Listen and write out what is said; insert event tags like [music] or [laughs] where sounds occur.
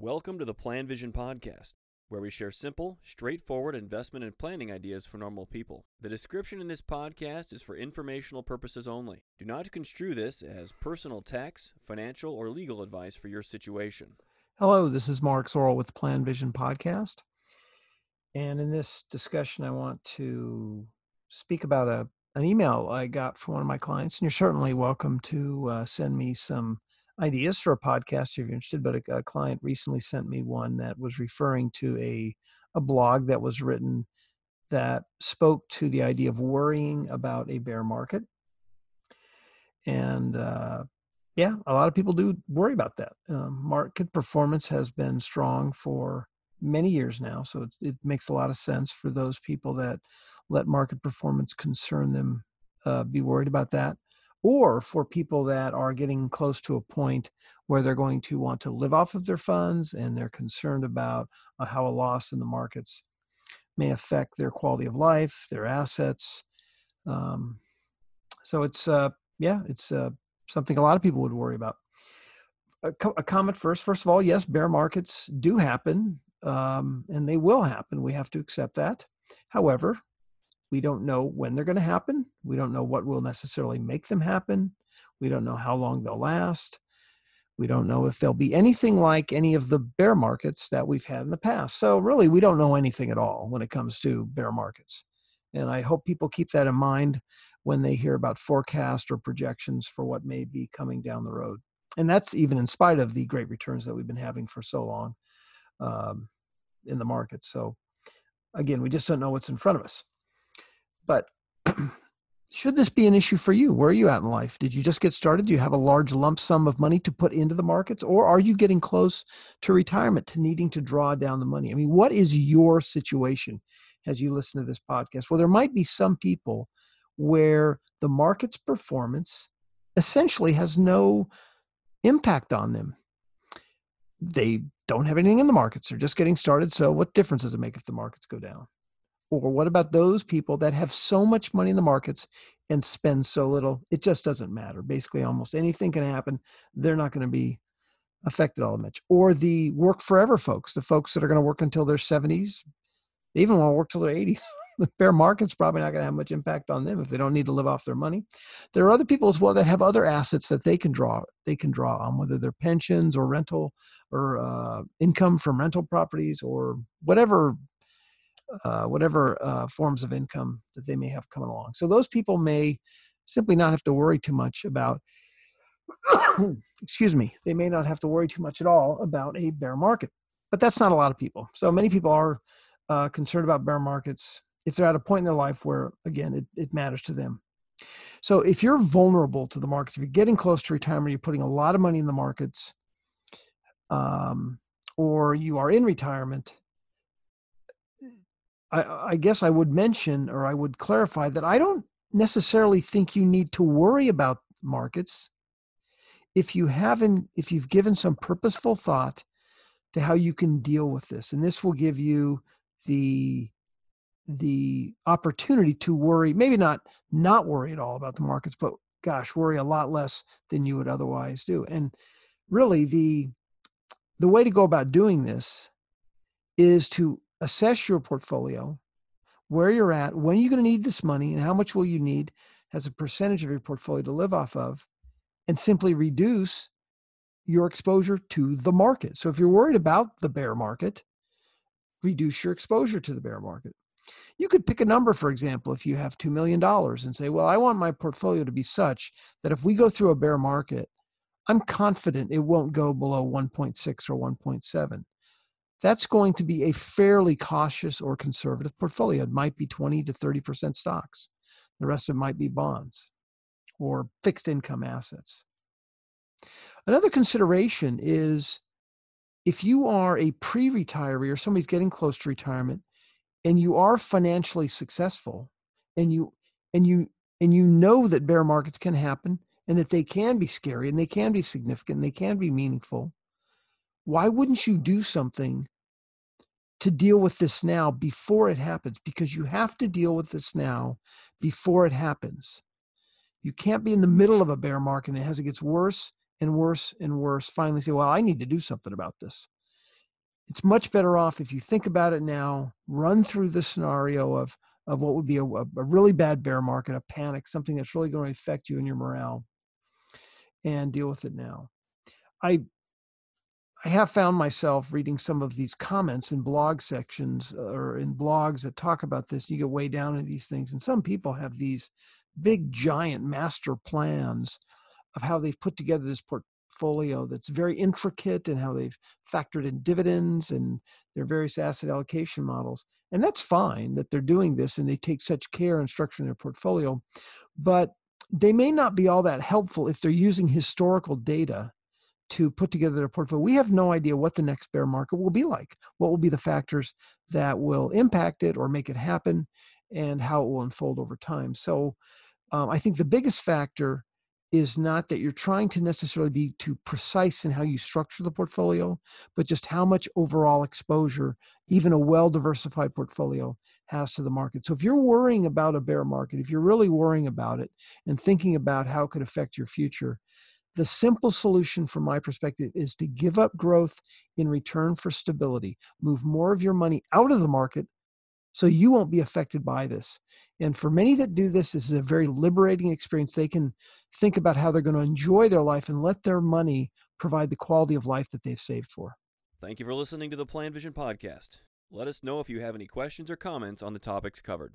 Welcome to the Plan Vision Podcast, where we share simple, straightforward investment and planning ideas for normal people. The description in this podcast is for informational purposes only. Do not construe this as personal tax, financial, or legal advice for your situation. Hello, this is Mark Zoril with the Plan Vision Podcast. And in this discussion, I want to speak about a, an email I got from one of my clients. And you're certainly welcome to uh, send me some ideas for a podcast if you're interested, but a, a, client recently sent me one that was referring to a a blog that was written that spoke to the idea of worrying about a bear market. And uh, yeah, a lot of people do worry about that. Um, market performance has been strong for many years now, so it, it, makes a lot of sense for those people that let market performance concern them uh, be worried about that or for people that are getting close to a point where they're going to want to live off of their funds and they're concerned about uh, how a loss in the markets may affect their quality of life, their assets. Um, so it's uh, yeah, it's uh, something a lot of people would worry about. A, co- a, comment first. First of all, yes, bear markets do happen, um, and they will happen. We have to accept that. However, we don't know when they're going to happen. We don't know what will necessarily make them happen. We don't know how long they'll last. We don't know if they'll be anything like any of the bear markets that we've had in the past. So, really, we don't know anything at all when it comes to bear markets. And I hope people keep that in mind when they hear about forecast or projections for what may be coming down the road. And that's even in spite of the great returns that we've been having for so long um, in the market. So, again, we just don't know what's in front of us. But should this be an issue for you? Where are you at in life? Did you just get started? Do you have a large lump sum of money to put into the markets? Or are you getting close to retirement, to needing to draw down the money? I mean, what is your situation as you listen to this podcast? Well, there might be some people where the market's performance essentially has no impact on them. They don't have anything in the markets, they're just getting started. So, what difference does it make if the markets go down? Or what about those people that have so much money in the markets and spend so little? It just doesn't matter. Basically, almost anything can happen. They're not going to be affected all that much. Or the work forever folks, the folks that are going to work until their 70s, they even want to work till their 80s. [laughs] the bear market's probably not going to have much impact on them if they don't need to live off their money. There are other people as well that have other assets that they can draw they can draw on, whether they're pensions or rental or uh, income from rental properties or whatever uh, whatever uh, forms of income that they may have coming along. So those people may simply not have to worry too much about. [coughs] excuse me. They may not have to worry too much at all about a bear market, but that's not a lot of people. So many people are uh, concerned about bear markets if they're at a point in their life where, again, it, it matters to them. So if you're vulnerable to the markets, if you're getting close to retirement, you're putting a lot of money in the markets, um, or you are in retirement, I, I guess I would mention or I would clarify that I don't necessarily think you need to worry about markets if you haven't if you've given some purposeful thought to how you can deal with this. And this will give you the the opportunity to worry maybe not not worry at all about the markets but gosh worry a lot less than you would otherwise do. And really the the way to go about doing this is to assess your portfolio, where you're at, when you're you going to need this money, and how much will you need as a percentage of your portfolio to live off of, and simply reduce your exposure to the market. So if you're worried about the bear market, reduce your exposure to the bear market. You could pick a number, for example, if you have $2 million and say, well, I want my portfolio to be such that if we go through a bear market, I'm confident it won't go below 1.6 or 1.7 that's going to be a fairly cautious or conservative portfolio. It might be 20 to 30% stocks. The rest of it might be bonds or fixed income assets. Another consideration is if you are a pre retiree or somebody's getting close to retirement and you are financially successful and you and you and you know that bear markets can happen and that they can be scary and they can be significant and they can be meaningful why wouldn't you do something to deal with this now before it happens? Because you have to deal with this now before it happens. You can't be in the middle of a bear market and as it gets worse and worse and worse, finally say, Well, I need to do something about this. it's much better off if you think about it now, run through the scenario of of what would be a, a really bad bear market, a panic, something that's really going to affect you and your morale, and deal with it now. I I have found myself reading some of these comments in blog sections uh, or in blogs that talk about this. You get way down into these things, and some people have these big, giant master plans of how they've put together this portfolio that's very intricate and how they've factored in dividends and their various asset allocation models. And that's fine that they're doing this and they take such care in structuring their portfolio, but they may not be all that helpful if they're using historical data to put together their portfolio. We have no idea what the next bear market will be like, what will be the factors that will impact it or make it happen, and how it will unfold over time. So um, I think the biggest factor is not that you're trying to necessarily be too precise in how you structure the portfolio, but just how much overall exposure even a well diversified portfolio has to the market. So if you're worrying about a bear market, if you're really worrying about it and thinking about how it could affect your future, the simple solution from my perspective is to give up growth in return for stability. Move more of your money out of the market so you won't be affected by this. And for many that do this, this is a very liberating experience. They can think about how they're going to enjoy their life and let their money provide the quality of life that they've saved for. Thank you for listening to the Plan Vision podcast. Let us know if you have any questions or comments on the topics covered.